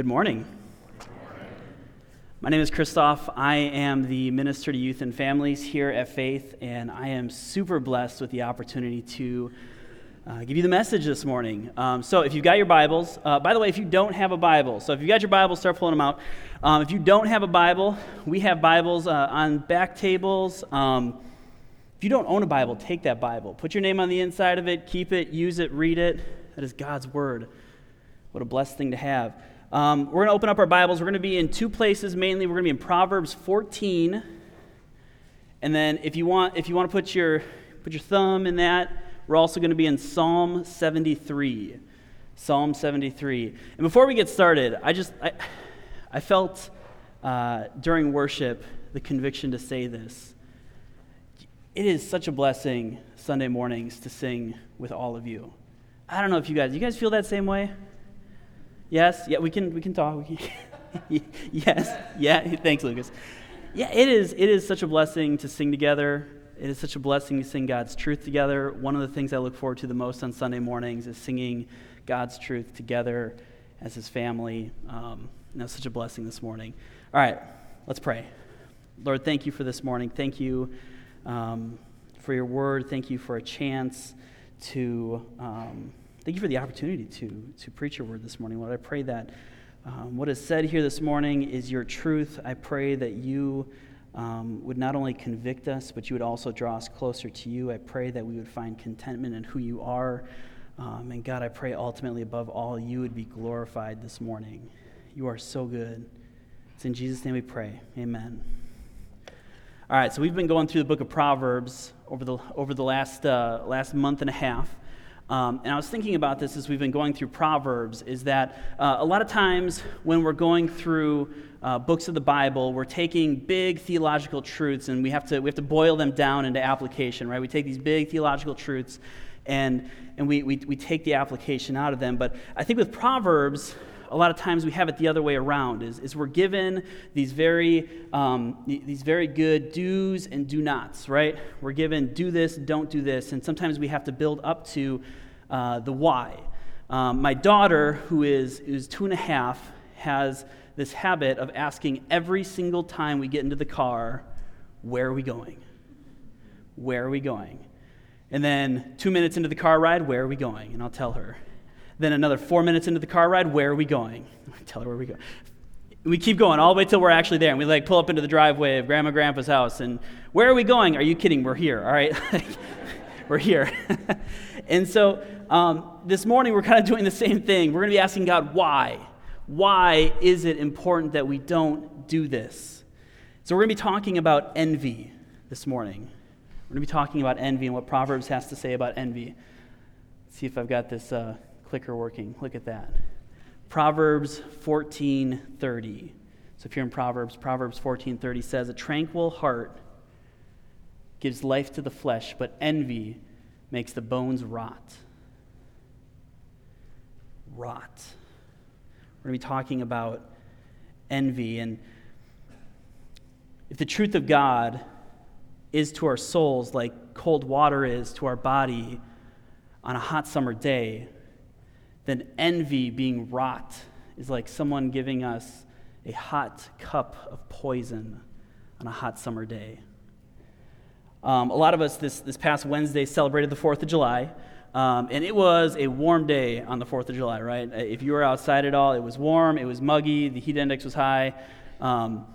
Good morning. My name is Christoph. I am the minister to youth and families here at Faith, and I am super blessed with the opportunity to uh, give you the message this morning. Um, so, if you've got your Bibles, uh, by the way, if you don't have a Bible, so if you've got your Bible, start pulling them out. Um, if you don't have a Bible, we have Bibles uh, on back tables. Um, if you don't own a Bible, take that Bible. Put your name on the inside of it, keep it, use it, read it. That is God's Word. What a blessed thing to have. Um, we're going to open up our Bibles. We're going to be in two places mainly. We're going to be in Proverbs 14. And then if you want, if you want to put your, put your thumb in that, we're also going to be in Psalm 73. Psalm 73. And before we get started, I just, I, I felt uh, during worship the conviction to say this. It is such a blessing Sunday mornings to sing with all of you. I don't know if you guys, you guys feel that same way? Yes? Yeah, we can, we can talk. Yes? Yeah? Thanks, Lucas. Yeah, it is, it is such a blessing to sing together. It is such a blessing to sing God's truth together. One of the things I look forward to the most on Sunday mornings is singing God's truth together as his family. Um, and that's such a blessing this morning. All right, let's pray. Lord, thank you for this morning. Thank you um, for your word. Thank you for a chance to. Um, Thank you for the opportunity to, to preach your word this morning, Lord. I pray that um, what is said here this morning is your truth. I pray that you um, would not only convict us, but you would also draw us closer to you. I pray that we would find contentment in who you are. Um, and God, I pray ultimately, above all, you would be glorified this morning. You are so good. It's in Jesus' name we pray. Amen. All right, so we've been going through the book of Proverbs over the, over the last, uh, last month and a half. Um, and I was thinking about this as we've been going through Proverbs, is that uh, a lot of times when we're going through uh, books of the Bible, we're taking big theological truths and we have, to, we have to boil them down into application, right? We take these big theological truths and, and we, we, we take the application out of them. But I think with Proverbs, a lot of times we have it the other way around is, is we're given these very um, these very good do's and do nots right? We're given do this don't do this and sometimes we have to build up to uh, the why. Um, my daughter who is, is two and a half has this habit of asking every single time we get into the car where are we going? Where are we going? And then two minutes into the car ride where are we going? And i'll tell her then another four minutes into the car ride, where are we going? Tell her where we go. We keep going all the way till we're actually there. And we like pull up into the driveway of grandma grandpa's house. And where are we going? Are you kidding? We're here, all right? we're here. and so um, this morning we're kind of doing the same thing. We're going to be asking God, why? Why is it important that we don't do this? So we're going to be talking about envy this morning. We're going to be talking about envy and what Proverbs has to say about envy. Let's see if I've got this. Uh, clicker working. Look at that. Proverbs 14:30. So if you're in Proverbs, Proverbs 14:30 says, "A tranquil heart gives life to the flesh, but envy makes the bones rot." Rot. We're going to be talking about envy and if the truth of God is to our souls like cold water is to our body on a hot summer day, then envy being wrought is like someone giving us a hot cup of poison on a hot summer day. Um, a lot of us this, this past Wednesday celebrated the 4th of July, um, and it was a warm day on the 4th of July, right? If you were outside at all, it was warm, it was muggy, the heat index was high. Um,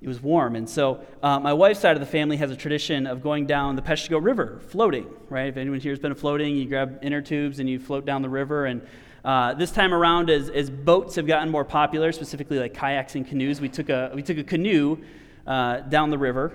it was warm. And so uh, my wife's side of the family has a tradition of going down the Peshtigo River, floating, right? If anyone here has been floating, you grab inner tubes and you float down the river. And uh, this time around, as, as boats have gotten more popular, specifically like kayaks and canoes, we took a, we took a canoe uh, down the river.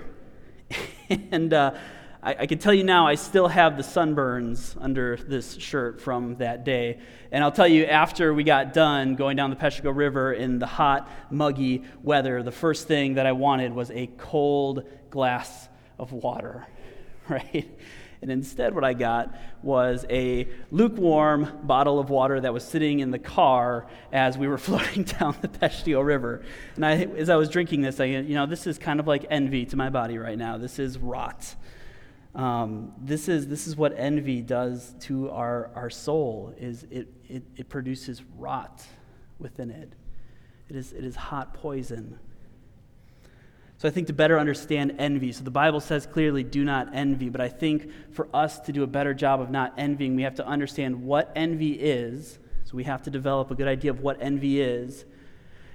and uh, I, I, can tell you now, I still have the sunburns under this shirt from that day. And I'll tell you, after we got done going down the Peshtigo River in the hot, muggy weather, the first thing that I wanted was a cold glass of water, right? And instead, what I got was a lukewarm bottle of water that was sitting in the car as we were floating down the Peshtigo River. And I, as I was drinking this, I, you know, this is kind of like envy to my body right now. This is rot. Um, this, is, this is what envy does to our, our soul is it, it, it produces rot within it. It is, it is hot poison. So I think to better understand envy, so the Bible says clearly, do not envy, but I think for us to do a better job of not envying, we have to understand what envy is. So we have to develop a good idea of what envy is.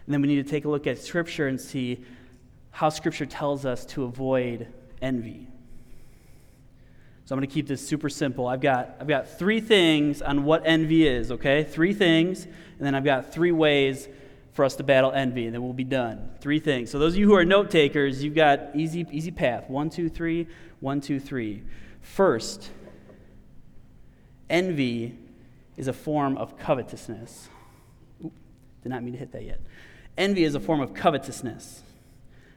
And then we need to take a look at Scripture and see how Scripture tells us to avoid envy. So I'm going to keep this super simple. I've got, I've got three things on what envy is, okay? Three things, and then I've got three ways for us to battle envy, and then we'll be done. Three things. So those of you who are note takers, you've got easy, easy path. One, two, three, one, two, three. First, envy is a form of covetousness. Oop, did not mean to hit that yet. Envy is a form of covetousness.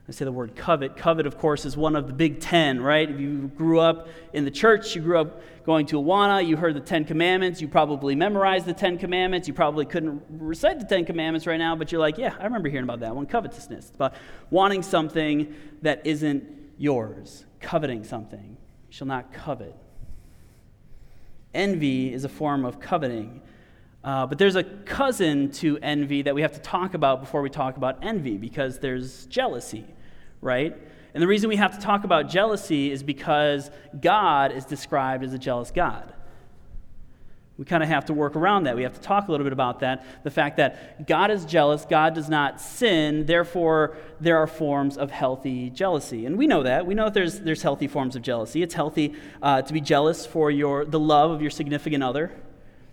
I say the word covet. Covet, of course, is one of the big ten, right? If you grew up in the church, you grew up going to Awana, you heard the Ten Commandments, you probably memorized the Ten Commandments. You probably couldn't recite the Ten Commandments right now, but you're like, yeah, I remember hearing about that one. Covetousness. It's about wanting something that isn't yours, coveting something. You shall not covet. Envy is a form of coveting. Uh, but there's a cousin to envy that we have to talk about before we talk about envy because there's jealousy, right? And the reason we have to talk about jealousy is because God is described as a jealous God. We kind of have to work around that. We have to talk a little bit about that. The fact that God is jealous, God does not sin, therefore, there are forms of healthy jealousy. And we know that. We know that there's, there's healthy forms of jealousy. It's healthy uh, to be jealous for your, the love of your significant other,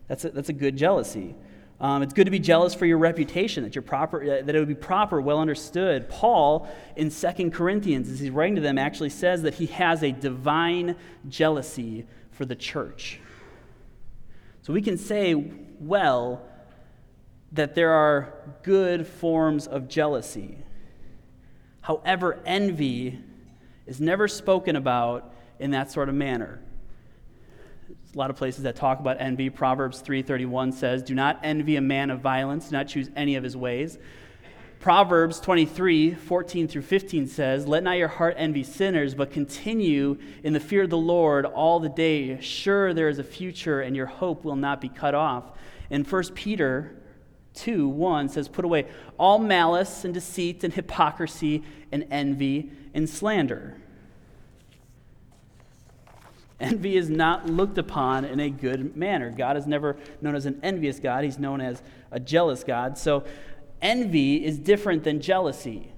that's a, that's a good jealousy. Um, it's good to be jealous for your reputation, that, you're proper, uh, that it would be proper, well understood. Paul, in 2 Corinthians, as he's writing to them, actually says that he has a divine jealousy for the church. So we can say, well, that there are good forms of jealousy. However, envy is never spoken about in that sort of manner a lot of places that talk about envy. Proverbs 3:31 says, "Do not envy a man of violence, do not choose any of his ways." Proverbs 23, 14 through 15 says, Let not your heart envy sinners, but continue in the fear of the Lord all the day. Sure, there is a future, and your hope will not be cut off. And 1 Peter 2, 1 says, Put away all malice and deceit and hypocrisy and envy and slander. Envy is not looked upon in a good manner. God is never known as an envious God, He's known as a jealous God. So, envy is different than jealousy.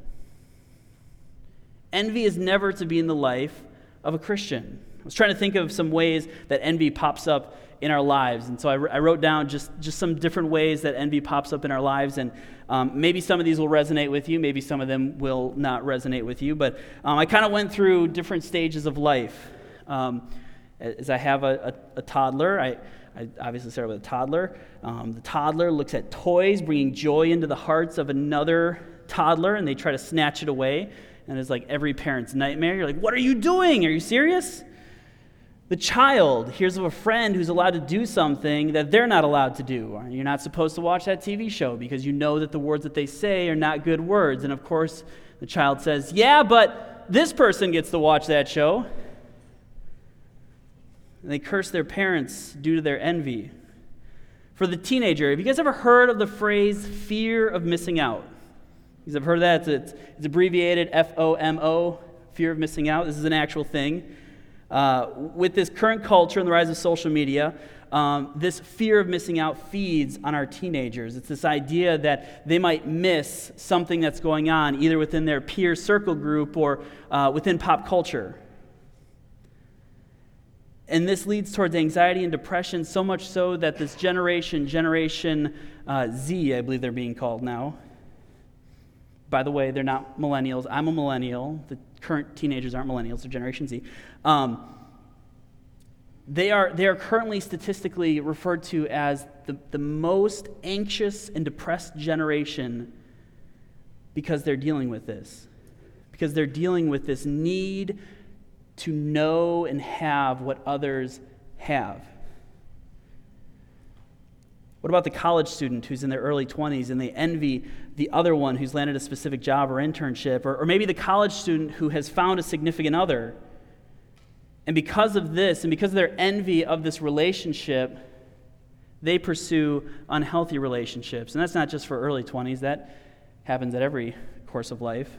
Envy is never to be in the life of a Christian. I was trying to think of some ways that envy pops up in our lives. And so I, I wrote down just, just some different ways that envy pops up in our lives. And um, maybe some of these will resonate with you, maybe some of them will not resonate with you. But um, I kind of went through different stages of life. Um, as I have a, a, a toddler, I, I obviously started with a toddler. Um, the toddler looks at toys, bringing joy into the hearts of another toddler, and they try to snatch it away. And it's like every parent's nightmare. You're like, what are you doing? Are you serious? The child hears of a friend who's allowed to do something that they're not allowed to do. You're not supposed to watch that TV show because you know that the words that they say are not good words. And of course, the child says, Yeah, but this person gets to watch that show and they curse their parents due to their envy. For the teenager, have you guys ever heard of the phrase fear of missing out? You guys have heard of that? It's, it's abbreviated FOMO, fear of missing out. This is an actual thing. Uh, with this current culture and the rise of social media, um, this fear of missing out feeds on our teenagers. It's this idea that they might miss something that's going on, either within their peer circle group or uh, within pop culture. And this leads towards anxiety and depression, so much so that this generation, Generation uh, Z, I believe they're being called now. By the way, they're not millennials. I'm a millennial. The current teenagers aren't millennials, they're Generation Z. Um, they, are, they are currently statistically referred to as the, the most anxious and depressed generation because they're dealing with this. Because they're dealing with this need to know and have what others have. What about the college student who's in their early 20s and they envy the other one who's landed a specific job or internship? Or, or maybe the college student who has found a significant other. And because of this, and because of their envy of this relationship, they pursue unhealthy relationships. And that's not just for early 20s, that happens at every course of life.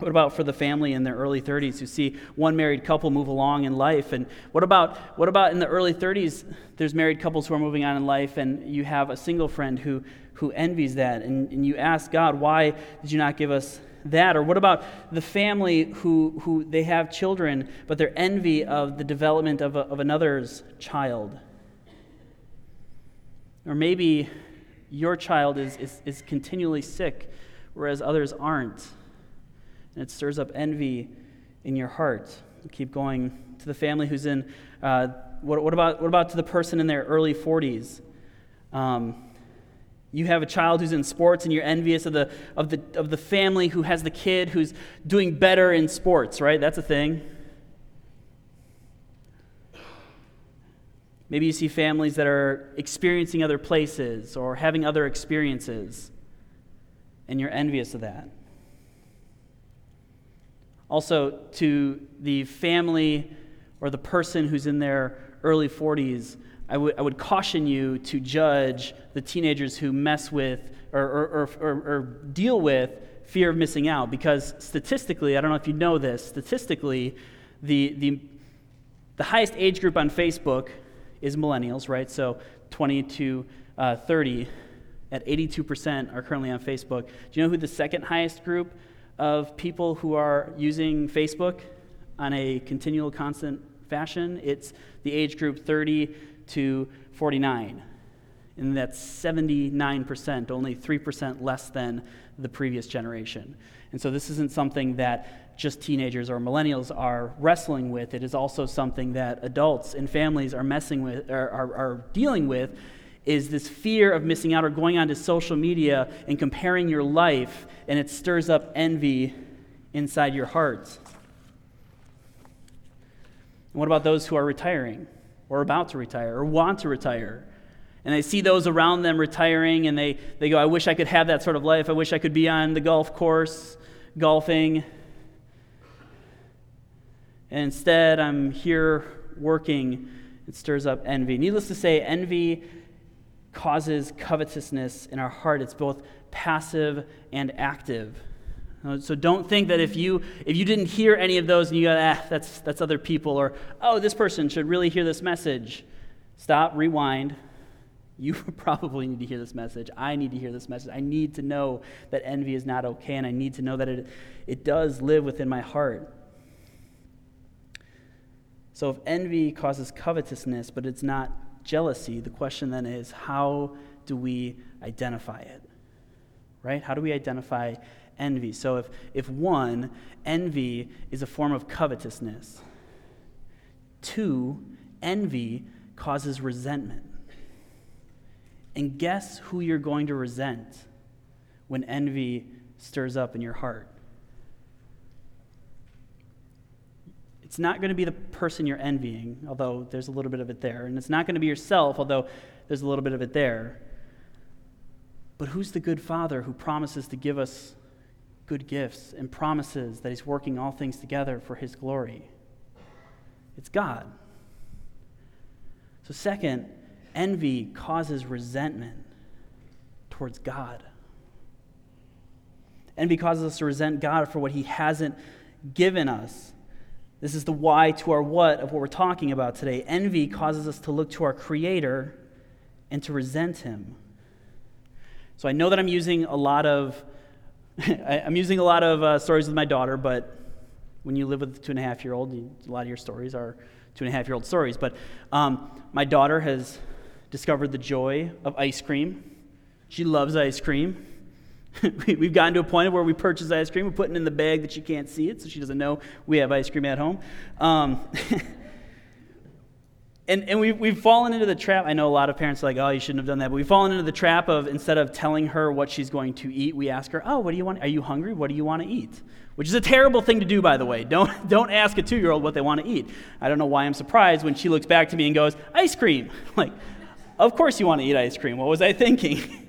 What about for the family in their early 30s who see one married couple move along in life? And what about, what about in the early 30s, there's married couples who are moving on in life, and you have a single friend who, who envies that, and, and you ask God, why did you not give us that? Or what about the family who, who they have children, but they're envy of the development of, a, of another's child? Or maybe your child is, is, is continually sick, whereas others aren't and it stirs up envy in your heart. keep going to the family who's in, uh, what, what, about, what about to the person in their early 40s? Um, you have a child who's in sports and you're envious of the, of, the, of the family who has the kid who's doing better in sports, right? That's a thing. Maybe you see families that are experiencing other places or having other experiences, and you're envious of that. Also, to the family or the person who's in their early 40s, I would, I would caution you to judge the teenagers who mess with or, or, or, or, deal with fear of missing out. Because statistically, I don't know if you know this, statistically, the, the, the highest age group on Facebook is millennials, right? So 20 to uh, 30 at 82% are currently on Facebook. Do you know who the second highest group of people who are using Facebook on a continual, constant fashion. It's the age group 30 to 49. And that's 79%, only 3% less than the previous generation. And so this isn't something that just teenagers or millennials are wrestling with. It is also something that adults and families are messing with, are, are, are dealing with is this fear of missing out or going onto social media and comparing your life, and it stirs up envy inside your heart. And what about those who are retiring or about to retire or want to retire? And they see those around them retiring and they, they go, I wish I could have that sort of life. I wish I could be on the golf course golfing. And instead, I'm here working. It stirs up envy. Needless to say, envy causes covetousness in our heart. It's both passive and active. Uh, so don't think that if you if you didn't hear any of those and you go, ah, that's that's other people, or oh, this person should really hear this message. Stop, rewind. You probably need to hear this message. I need to hear this message. I need to know that envy is not okay, and I need to know that it, it does live within my heart. So if envy causes covetousness, but it's not jealousy, the question then is how do we identify it? Right? How do we identify envy? So, if, if one, envy is a form of covetousness, two, envy causes resentment. And guess who you're going to resent when envy stirs up in your heart? It's not going to be the person you're envying, although there's a little bit of it there. And it's not going to be yourself, although there's a little bit of it there. But who's the good father who promises to give us good gifts and promises that he's working all things together for his glory? It's God. So, second, envy causes resentment towards God. Envy causes us to resent God for what he hasn't given us. This is the why to our what of what we're talking about today. Envy causes us to look to our Creator and to resent Him. So I know that I'm using a lot of I'm using a lot of uh, stories with my daughter, but when you live with a two and a half year old, a lot of your stories are two and a half year old stories. But um, my daughter has discovered the joy of ice cream. She loves ice cream. We've gotten to a point where we purchase ice cream, we're putting in the bag that she can't see it, so she doesn't know we have ice cream at home. Um, and and we've, we've fallen into the trap. I know a lot of parents are like, oh, you shouldn't have done that. But we've fallen into the trap of instead of telling her what she's going to eat, we ask her, oh, what do you want? Are you hungry? What do you want to eat? Which is a terrible thing to do, by the way. Don't, don't ask a two year old what they want to eat. I don't know why I'm surprised when she looks back to me and goes, ice cream. like, of course you want to eat ice cream. What was I thinking?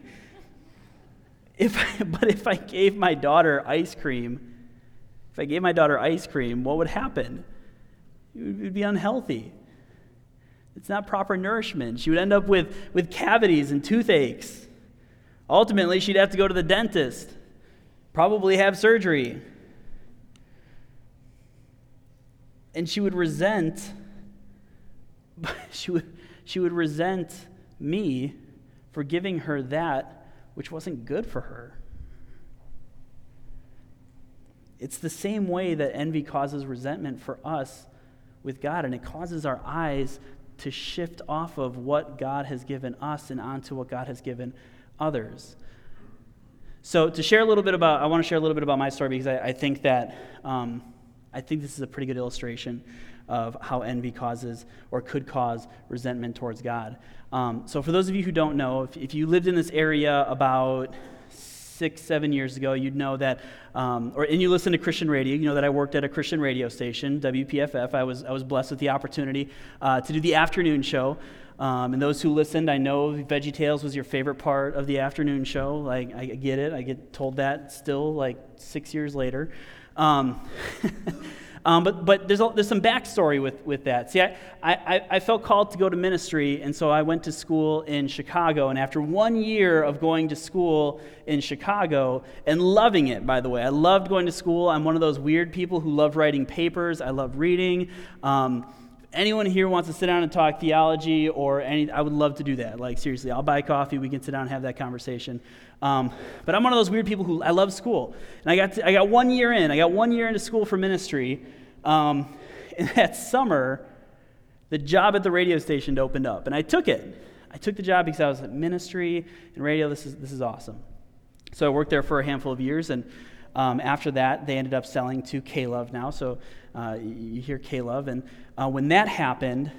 If but if I gave my daughter ice cream, if I gave my daughter ice cream, what would happen? It would be unhealthy. It's not proper nourishment. She would end up with, with cavities and toothaches. Ultimately, she'd have to go to the dentist, probably have surgery. And she would resent, she would, she would resent me for giving her that which wasn't good for her. It's the same way that envy causes resentment for us with God, and it causes our eyes to shift off of what God has given us and onto what God has given others. So, to share a little bit about, I want to share a little bit about my story because I, I think that um, I think this is a pretty good illustration of how envy causes or could cause resentment towards God. Um, so, for those of you who don't know, if, if you lived in this area about six, seven years ago, you'd know that, um, or and you listen to Christian radio, you know that I worked at a Christian radio station, WPFF. I was, I was blessed with the opportunity uh, to do the afternoon show. Um, and those who listened, I know Veggie Tales was your favorite part of the afternoon show. Like, I get it. I get told that still, like six years later. Um, Um, but but there's, a, there's some backstory with, with that. See, I, I, I felt called to go to ministry, and so I went to school in Chicago. And after one year of going to school in Chicago and loving it, by the way, I loved going to school. I'm one of those weird people who love writing papers, I love reading. Um, anyone here wants to sit down and talk theology or any, I would love to do that. Like, seriously, I'll buy coffee. We can sit down and have that conversation. Um, but I'm one of those weird people who I love school. And I got, to, I got one year in. I got one year into school for ministry. Um, and that summer, the job at the radio station opened up. And I took it. I took the job because I was at ministry and radio. This is, this is awesome. So I worked there for a handful of years. And um, after that, they ended up selling to K-Love now. So uh, you hear K-Love. And uh, when that happened,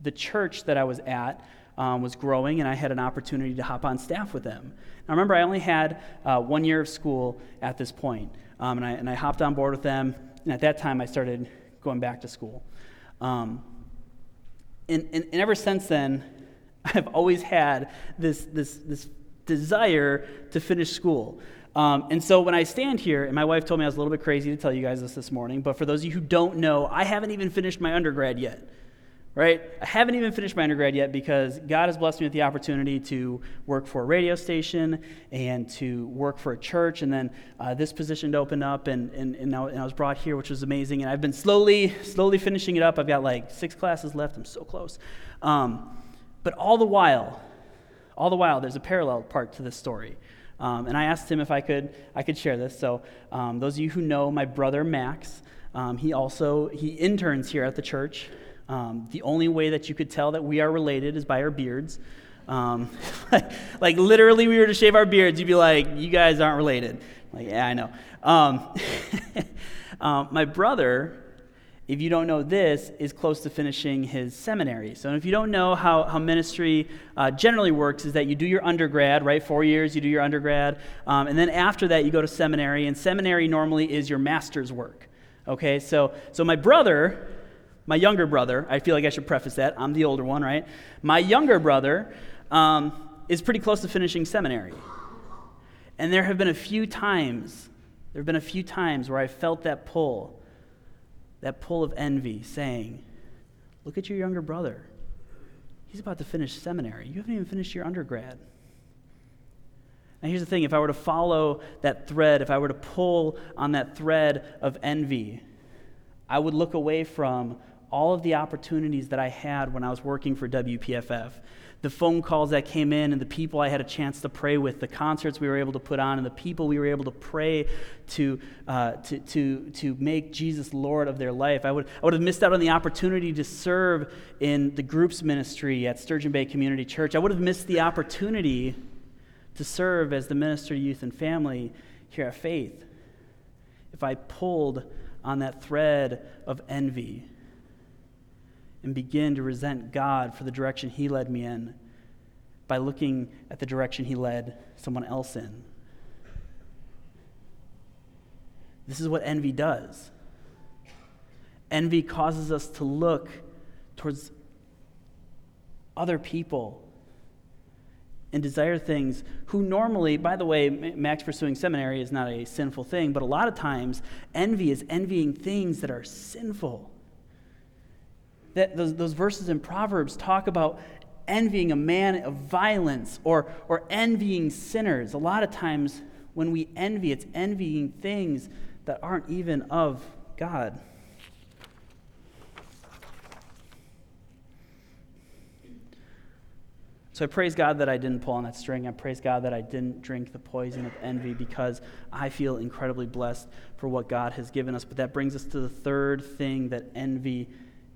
the church that I was at um, was growing, and I had an opportunity to hop on staff with them. Now, remember, I only had uh, one year of school at this point, um, and, I, and I hopped on board with them. And at that time, I started going back to school. Um, and, and, and ever since then, I've always had this, this, this desire to finish school. Um, and so when I stand here, and my wife told me I was a little bit crazy to tell you guys this this morning, but for those of you who don't know, I haven't even finished my undergrad yet right? I haven't even finished my undergrad yet because God has blessed me with the opportunity to work for a radio station and to work for a church. And then uh, this position opened up, and, and, and, I, and I was brought here, which was amazing. And I've been slowly, slowly finishing it up. I've got like six classes left. I'm so close. Um, but all the while, all the while, there's a parallel part to this story. Um, and I asked him if I could, I could share this. So um, those of you who know my brother Max, um, he also he interns here at the church. Um, the only way that you could tell that we are related is by our beards. Um, like, like, literally, we were to shave our beards, you'd be like, "You guys aren't related." Like, yeah, I know. Um, my brother, if you don't know this, is close to finishing his seminary. So, if you don't know how, how ministry uh, generally works, is that you do your undergrad, right? Four years, you do your undergrad. Um, and then after that, you go to seminary. And seminary normally is your master's work. Okay, so, so my brother my younger brother, I feel like I should preface that. I'm the older one, right? My younger brother um, is pretty close to finishing seminary. And there have been a few times, there have been a few times where I felt that pull, that pull of envy, saying, Look at your younger brother. He's about to finish seminary. You haven't even finished your undergrad. Now, here's the thing if I were to follow that thread, if I were to pull on that thread of envy, I would look away from all of the opportunities that I had when I was working for WPFF. The phone calls that came in, and the people I had a chance to pray with, the concerts we were able to put on, and the people we were able to pray to, uh, to, to, to make Jesus Lord of their life. I would, I would have missed out on the opportunity to serve in the groups ministry at Sturgeon Bay Community Church. I would have missed the opportunity to serve as the minister, of youth, and family here at Faith if I pulled on that thread of envy and begin to resent God for the direction He led me in by looking at the direction He led someone else in. This is what envy does. Envy causes us to look towards other people and desire things who normally, by the way, Max pursuing seminary is not a sinful thing, but a lot of times envy is envying things that are sinful that those, those verses in Proverbs talk about envying a man of violence or, or envying sinners. A lot of times when we envy, it's envying things that aren't even of God. So I praise God that I didn't pull on that string. I praise God that I didn't drink the poison of envy because I feel incredibly blessed for what God has given us. But that brings us to the third thing that envy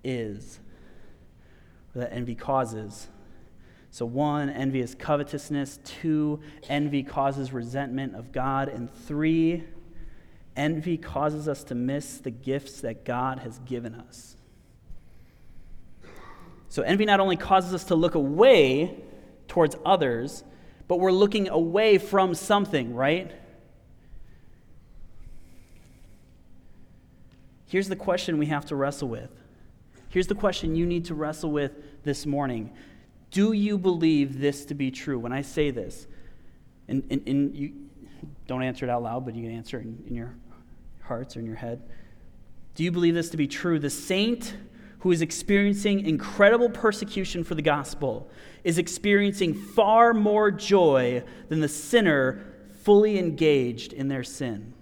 is, or that envy causes. So, one, envy is covetousness. Two, envy causes resentment of God. And three, envy causes us to miss the gifts that God has given us. So, envy not only causes us to look away towards others, but we're looking away from something, right? Here's the question we have to wrestle with. Here's the question you need to wrestle with this morning. Do you believe this to be true? When I say this, and, and, and you don't answer it out loud, but you can answer it in, in your hearts or in your head. Do you believe this to be true? The saint who is experiencing incredible persecution for the gospel is experiencing far more joy than the sinner fully engaged in their sin.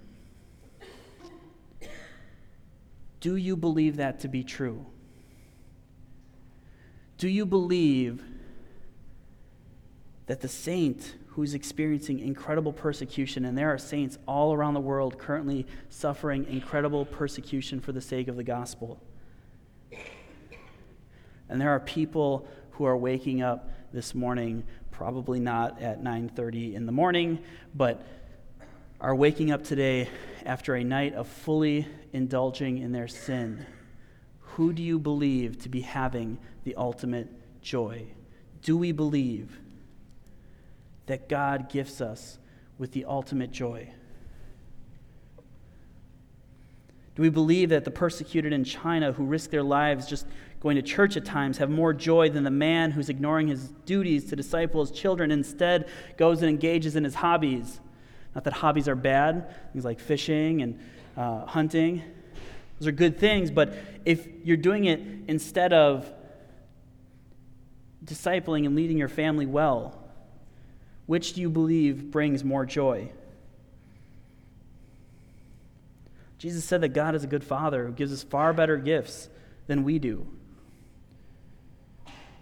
Do you believe that to be true? Do you believe that the saint who is experiencing incredible persecution, and there are saints all around the world currently suffering incredible persecution for the sake of the gospel, and there are people who are waking up this morning, probably not at 9:30 in the morning, but are waking up today after a night of fully indulging in their sin. Who do you believe to be having the ultimate joy? Do we believe that God gifts us with the ultimate joy? Do we believe that the persecuted in China who risk their lives just going to church at times have more joy than the man who's ignoring his duties to disciple his children, instead goes and engages in his hobbies? Not that hobbies are bad, things like fishing and uh, hunting. Those are good things, but if you're doing it instead of discipling and leading your family well, which do you believe brings more joy? Jesus said that God is a good father who gives us far better gifts than we do.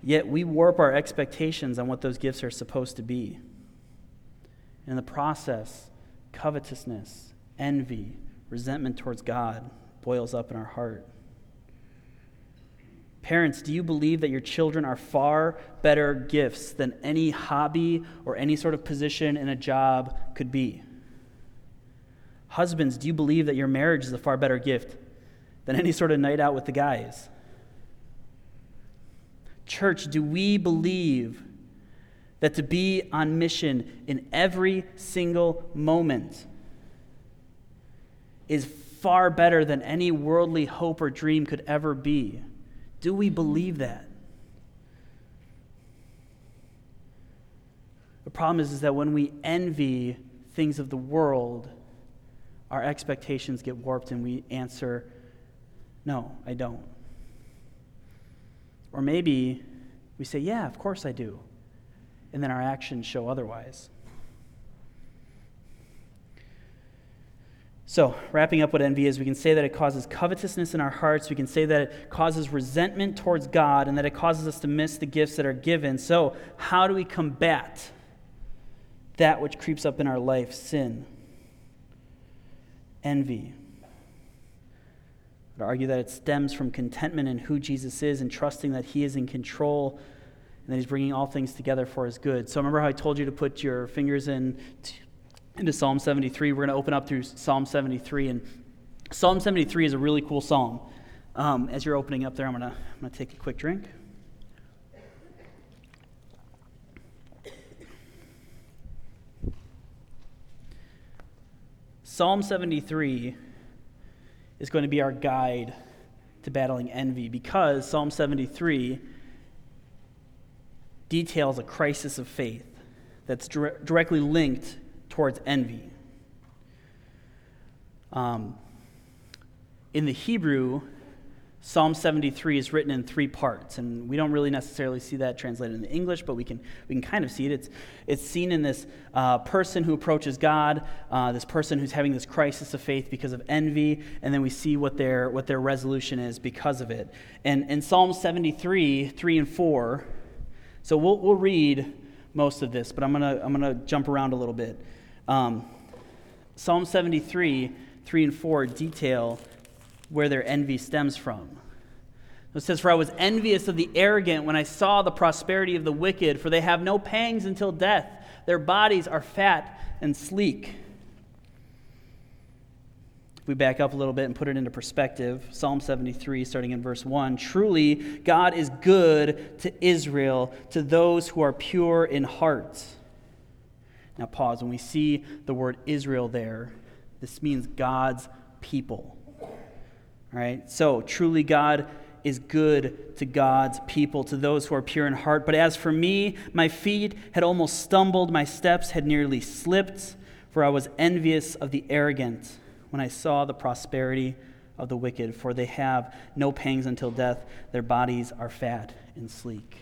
Yet we warp our expectations on what those gifts are supposed to be. In the process, covetousness, envy, resentment towards God boils up in our heart. Parents, do you believe that your children are far better gifts than any hobby or any sort of position in a job could be? Husbands, do you believe that your marriage is a far better gift than any sort of night out with the guys? Church, do we believe that to be on mission in every single moment is far better than any worldly hope or dream could ever be? Do we believe that? The problem is, is that when we envy things of the world, our expectations get warped and we answer, No, I don't. Or maybe we say, Yeah, of course I do. And then our actions show otherwise. So, wrapping up what envy is, we can say that it causes covetousness in our hearts. We can say that it causes resentment towards God and that it causes us to miss the gifts that are given. So, how do we combat that which creeps up in our life, sin? envy. I'd argue that it stems from contentment in who Jesus is and trusting that He is in control and that He's bringing all things together for His good. So remember how I told you to put your fingers in into Psalm 73. We're going to open up through Psalm 73, and Psalm 73 is a really cool psalm. Um, as you're opening up there, I'm going to I'm to take a quick drink. Psalm 73 is going to be our guide to battling envy because Psalm 73 details a crisis of faith that's dire- directly linked towards envy. Um, in the Hebrew, Psalm 73 is written in three parts, and we don't really necessarily see that translated into English, but we can, we can kind of see it. It's, it's seen in this uh, person who approaches God, uh, this person who's having this crisis of faith because of envy, and then we see what their, what their resolution is because of it. And in Psalm 73, 3 and 4, so we'll, we'll read most of this, but I'm going to I'm gonna jump around a little bit. Um, Psalm 73, 3 and 4 detail where their envy stems from. It says, For I was envious of the arrogant when I saw the prosperity of the wicked, for they have no pangs until death. Their bodies are fat and sleek. If we back up a little bit and put it into perspective, Psalm 73, starting in verse 1 Truly, God is good to Israel, to those who are pure in heart. Now, pause. When we see the word Israel there, this means God's people. All right? So, truly, God is good to God's people, to those who are pure in heart. But as for me, my feet had almost stumbled, my steps had nearly slipped, for I was envious of the arrogant when I saw the prosperity of the wicked, for they have no pangs until death, their bodies are fat and sleek.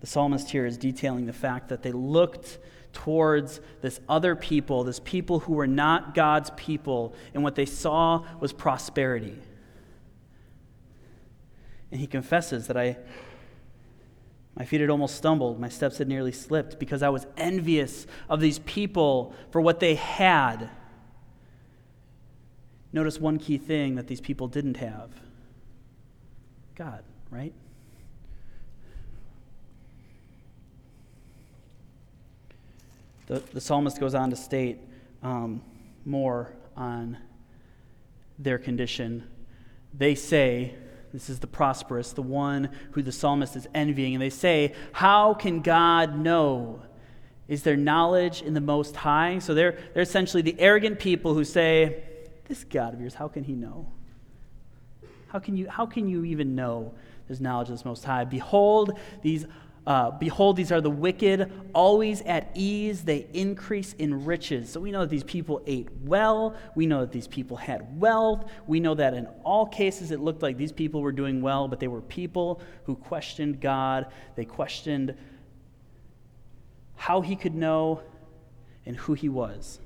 The psalmist here is detailing the fact that they looked towards this other people, this people who were not God's people, and what they saw was prosperity. And he confesses that I my feet had almost stumbled, my steps had nearly slipped because I was envious of these people for what they had. Notice one key thing that these people didn't have God, right? The, the psalmist goes on to state um, more on their condition. They say, this is the prosperous, the one who the psalmist is envying, and they say, How can God know? Is there knowledge in the Most High? So they're, they're essentially the arrogant people who say, This God of yours, how can he know? How can you, how can you even know there's knowledge of this Most High? Behold, these uh, Behold, these are the wicked, always at ease. They increase in riches. So we know that these people ate well. We know that these people had wealth. We know that in all cases it looked like these people were doing well, but they were people who questioned God. They questioned how he could know and who he was.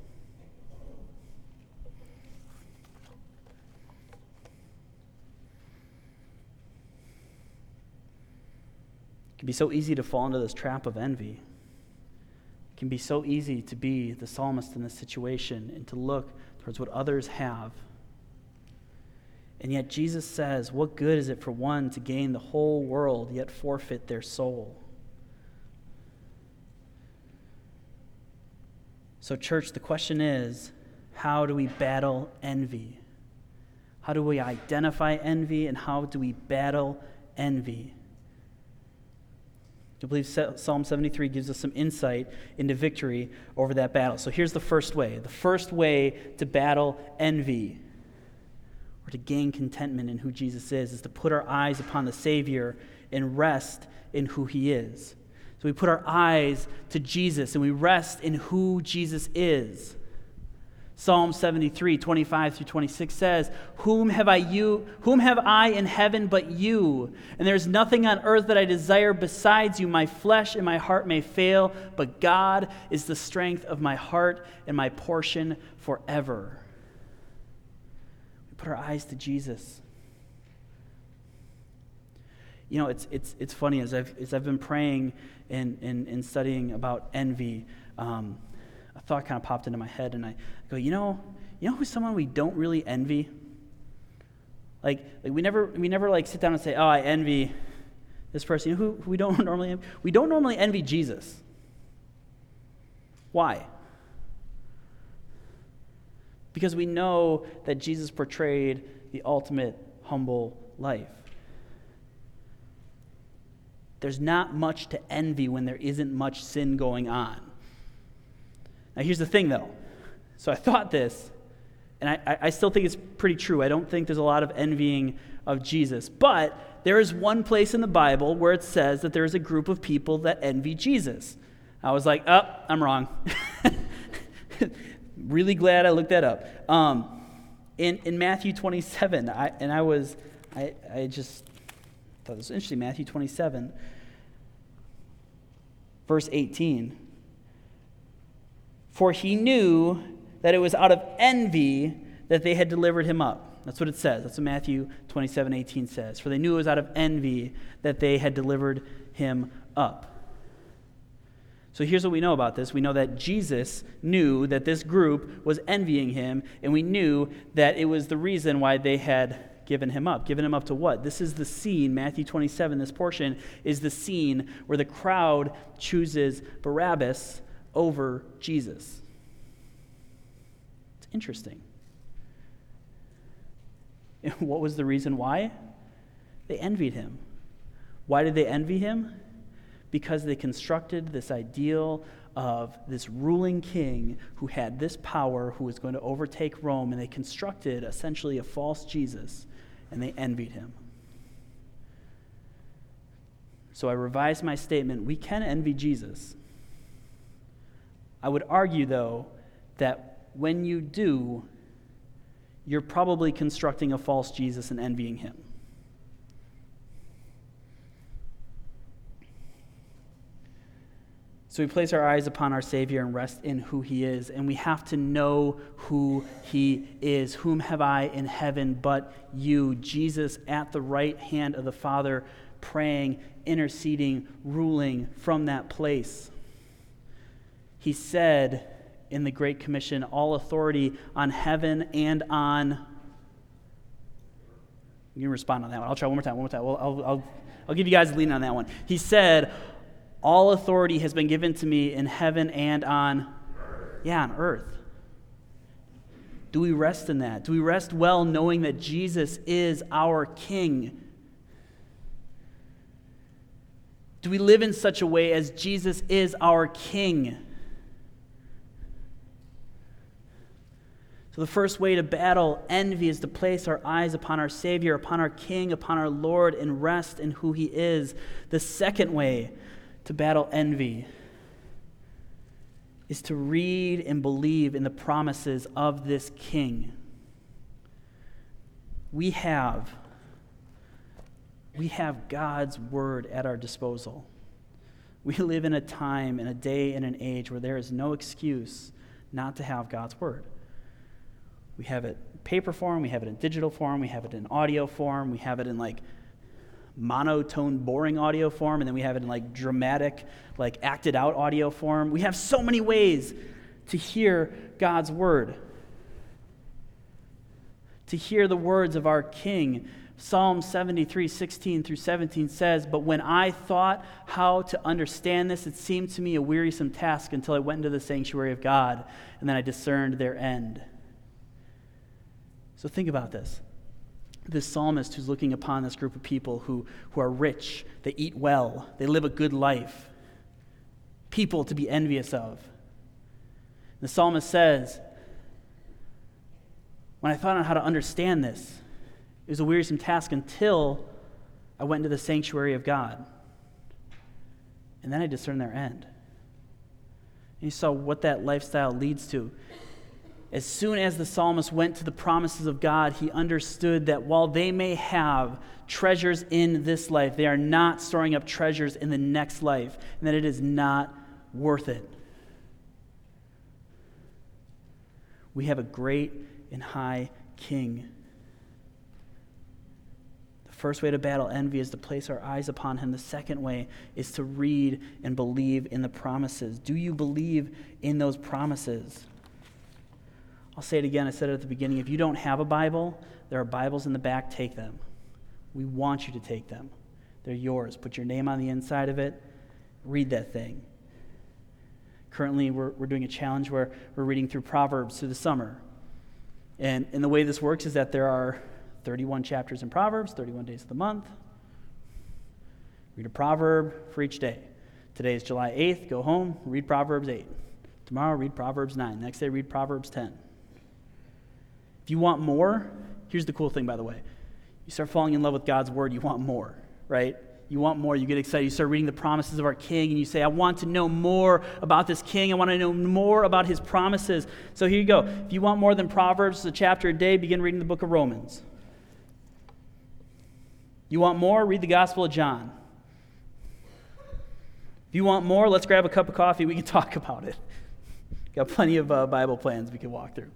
It can be so easy to fall into this trap of envy. It can be so easy to be the psalmist in this situation and to look towards what others have. And yet Jesus says, What good is it for one to gain the whole world yet forfeit their soul? So, church, the question is how do we battle envy? How do we identify envy and how do we battle envy? I believe Psalm 73 gives us some insight into victory over that battle. So here's the first way the first way to battle envy or to gain contentment in who Jesus is is to put our eyes upon the Savior and rest in who he is. So we put our eyes to Jesus and we rest in who Jesus is. Psalm 73, 25 through 26 says, Whom have I you whom have I in heaven but you? And there is nothing on earth that I desire besides you. My flesh and my heart may fail, but God is the strength of my heart and my portion forever. We put our eyes to Jesus. You know, it's, it's, it's funny as I've, as I've been praying and, and, and studying about envy. Um, a thought kind of popped into my head, and I go, you know, you know who's someone we don't really envy? Like, like we never we never like sit down and say, oh, I envy this person. You know who, who we don't normally envy? We don't normally envy Jesus. Why? Because we know that Jesus portrayed the ultimate humble life. There's not much to envy when there isn't much sin going on. Now, here's the thing, though. So I thought this, and I, I still think it's pretty true. I don't think there's a lot of envying of Jesus. But there is one place in the Bible where it says that there is a group of people that envy Jesus. I was like, oh, I'm wrong. really glad I looked that up. Um, in, in Matthew 27, I, and I was, I, I just thought this was interesting. Matthew 27, verse 18. For he knew that it was out of envy that they had delivered him up. That's what it says. That's what Matthew 27, 18 says. For they knew it was out of envy that they had delivered him up. So here's what we know about this. We know that Jesus knew that this group was envying him, and we knew that it was the reason why they had given him up. Given him up to what? This is the scene, Matthew 27, this portion is the scene where the crowd chooses Barabbas over Jesus. Interesting. What was the reason why? They envied him. Why did they envy him? because they constructed this ideal of this ruling king who had this power, who was going to overtake Rome, and they constructed essentially a false Jesus, and they envied him. So I revised my statement we can envy Jesus. I would argue, though, that when you do, you're probably constructing a false Jesus and envying him. So we place our eyes upon our Savior and rest in who He is. And we have to know who He is. Whom have I in heaven but you? Jesus at the right hand of the Father, praying, interceding, ruling from that place. He said in the Great Commission, All authority on heaven and on. You can respond on that one. I'll try one more time. One more time. Well, I'll, I'll, I'll give you guys a lean on that one. He said, all authority has been given to me in heaven and on, yeah, on earth. Do we rest in that? Do we rest well knowing that Jesus is our King? Do we live in such a way as Jesus is our King? So, the first way to battle envy is to place our eyes upon our Savior, upon our King, upon our Lord, and rest in who He is. The second way to battle envy is to read and believe in the promises of this king. We have we have God's word at our disposal. We live in a time, in a day, in an age where there is no excuse not to have God's word. We have it paper form, we have it in digital form, we have it in audio form, we have it in like monotone, boring audio form, and then we have it in like dramatic, like acted out audio form. We have so many ways to hear God's word, to hear the words of our King. Psalm 73, 16 through 17 says, But when I thought how to understand this, it seemed to me a wearisome task until I went into the sanctuary of God, and then I discerned their end. So think about this this psalmist who's looking upon this group of people who, who are rich, they eat well, they live a good life, people to be envious of. The psalmist says, When I thought on how to understand this, it was a wearisome task until I went into the sanctuary of God. And then I discerned their end. And you saw what that lifestyle leads to. As soon as the psalmist went to the promises of God, he understood that while they may have treasures in this life, they are not storing up treasures in the next life, and that it is not worth it. We have a great and high king. The first way to battle envy is to place our eyes upon him. The second way is to read and believe in the promises. Do you believe in those promises? I'll say it again. I said it at the beginning. If you don't have a Bible, there are Bibles in the back. Take them. We want you to take them. They're yours. Put your name on the inside of it. Read that thing. Currently, we're, we're doing a challenge where we're reading through Proverbs through the summer. And, and the way this works is that there are 31 chapters in Proverbs, 31 days of the month. Read a proverb for each day. Today is July 8th. Go home, read Proverbs 8. Tomorrow, read Proverbs 9. Next day, read Proverbs 10. If you want more, here's the cool thing, by the way. You start falling in love with God's word, you want more, right? You want more. You get excited. You start reading the promises of our King, and you say, I want to know more about this King. I want to know more about his promises. So here you go. If you want more than Proverbs, a chapter a day, begin reading the book of Romans. You want more? Read the Gospel of John. If you want more, let's grab a cup of coffee. We can talk about it. Got plenty of uh, Bible plans we can walk through.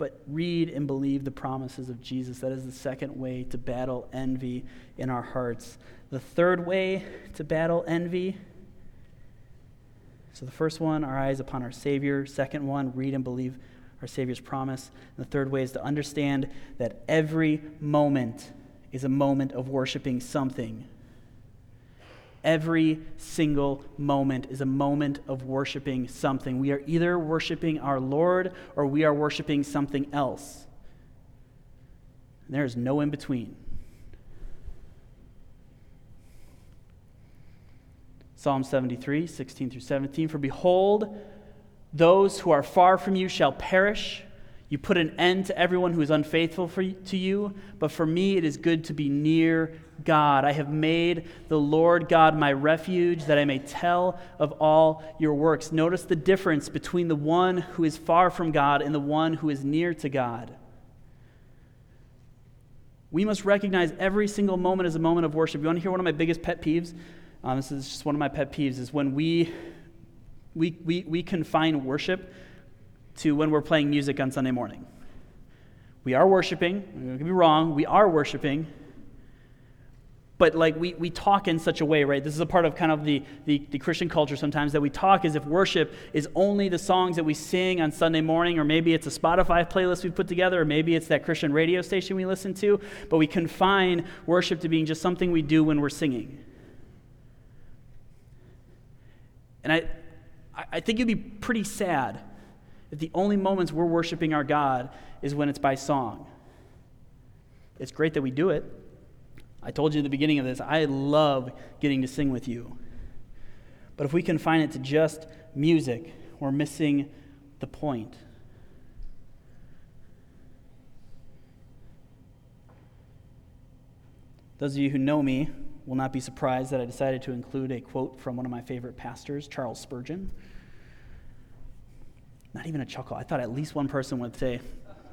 But read and believe the promises of Jesus. That is the second way to battle envy in our hearts. The third way to battle envy. So, the first one, our eyes upon our Savior. Second one, read and believe our Savior's promise. And the third way is to understand that every moment is a moment of worshiping something. Every single moment is a moment of worshiping something. We are either worshiping our Lord or we are worshiping something else. There is no in between. Psalm 73, 16 through 17. For behold, those who are far from you shall perish. You put an end to everyone who is unfaithful for, to you, but for me it is good to be near God. I have made the Lord God my refuge, that I may tell of all your works. Notice the difference between the one who is far from God and the one who is near to God. We must recognize every single moment as a moment of worship. You want to hear one of my biggest pet peeves? Um, this is just one of my pet peeves, is when we, we, we, we confine worship to when we're playing music on Sunday morning. We are worshiping, don't get me wrong, we are worshiping, but like we, we talk in such a way, right? This is a part of kind of the, the, the, Christian culture sometimes that we talk as if worship is only the songs that we sing on Sunday morning, or maybe it's a Spotify playlist we put together, or maybe it's that Christian radio station we listen to, but we confine worship to being just something we do when we're singing. And I, I think it'd be pretty sad that the only moments we're worshiping our God is when it's by song. It's great that we do it. I told you at the beginning of this, I love getting to sing with you. But if we confine it to just music, we're missing the point. Those of you who know me will not be surprised that I decided to include a quote from one of my favorite pastors, Charles Spurgeon. Not even a chuckle. I thought at least one person would say,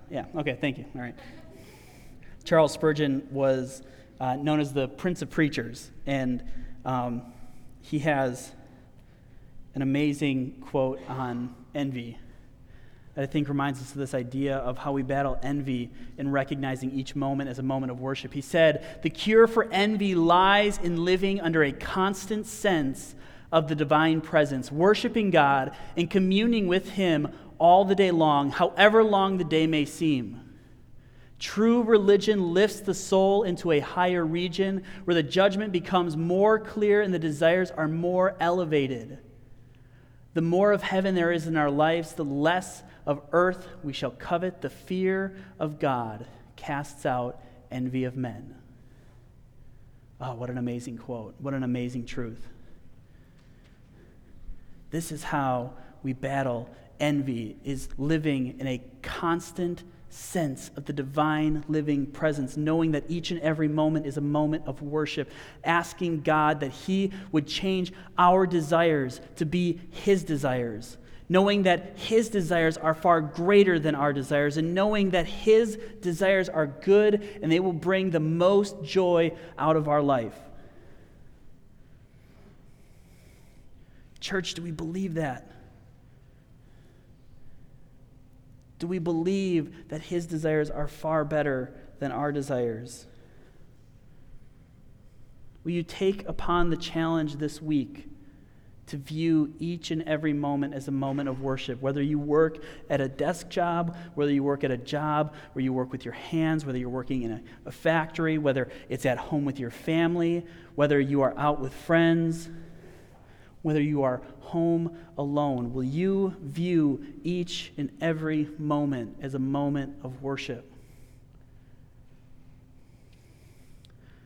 Yeah, okay, thank you. All right. Charles Spurgeon was uh, known as the Prince of Preachers, and um, he has an amazing quote on envy that I think reminds us of this idea of how we battle envy in recognizing each moment as a moment of worship. He said, The cure for envy lies in living under a constant sense of the divine presence, worshiping God and communing with Him all the day long, however long the day may seem. True religion lifts the soul into a higher region where the judgment becomes more clear and the desires are more elevated. The more of heaven there is in our lives, the less of earth we shall covet. The fear of God casts out envy of men. Oh, what an amazing quote. What an amazing truth. This is how we battle envy is living in a constant sense of the divine living presence, knowing that each and every moment is a moment of worship, asking God that He would change our desires to be His desires, knowing that His desires are far greater than our desires, and knowing that His desires are good and they will bring the most joy out of our life. Church, do we believe that? Do we believe that His desires are far better than our desires? Will you take upon the challenge this week to view each and every moment as a moment of worship? Whether you work at a desk job, whether you work at a job where you work with your hands, whether you're working in a, a factory, whether it's at home with your family, whether you are out with friends whether you are home alone, will you view each and every moment as a moment of worship?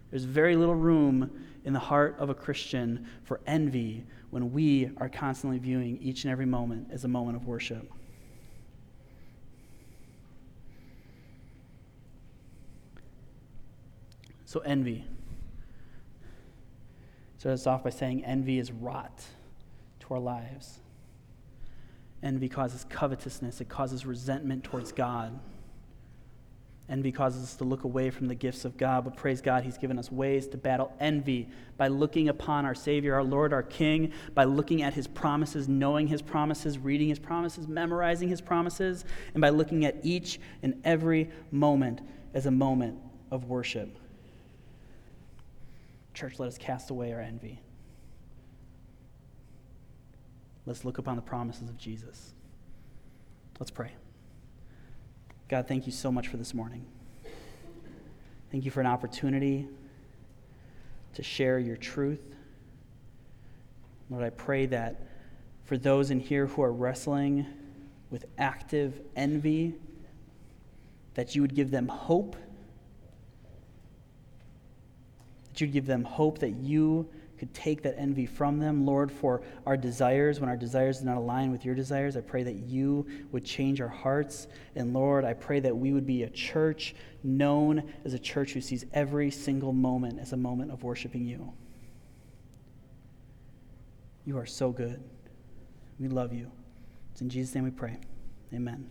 There's very little room in the heart of a Christian for envy when we are constantly viewing each and every moment as a moment of worship. So, envy. Starts off by saying envy is rot to our lives. Envy causes covetousness, it causes resentment towards God. Envy causes us to look away from the gifts of God, but praise God, He's given us ways to battle envy by looking upon our Savior, our Lord, our King, by looking at His promises, knowing His promises, reading His promises, memorizing His promises, and by looking at each and every moment as a moment of worship. Church, let us cast away our envy. Let's look upon the promises of Jesus. Let's pray. God, thank you so much for this morning. Thank you for an opportunity to share your truth. Lord, I pray that for those in here who are wrestling with active envy, that you would give them hope, you'd give them hope that you could take that envy from them. Lord, for our desires, when our desires do not align with your desires, I pray that you would change our hearts. And Lord, I pray that we would be a church known as a church who sees every single moment as a moment of worshiping you. You are so good. We love you. It's in Jesus' name we pray. Amen.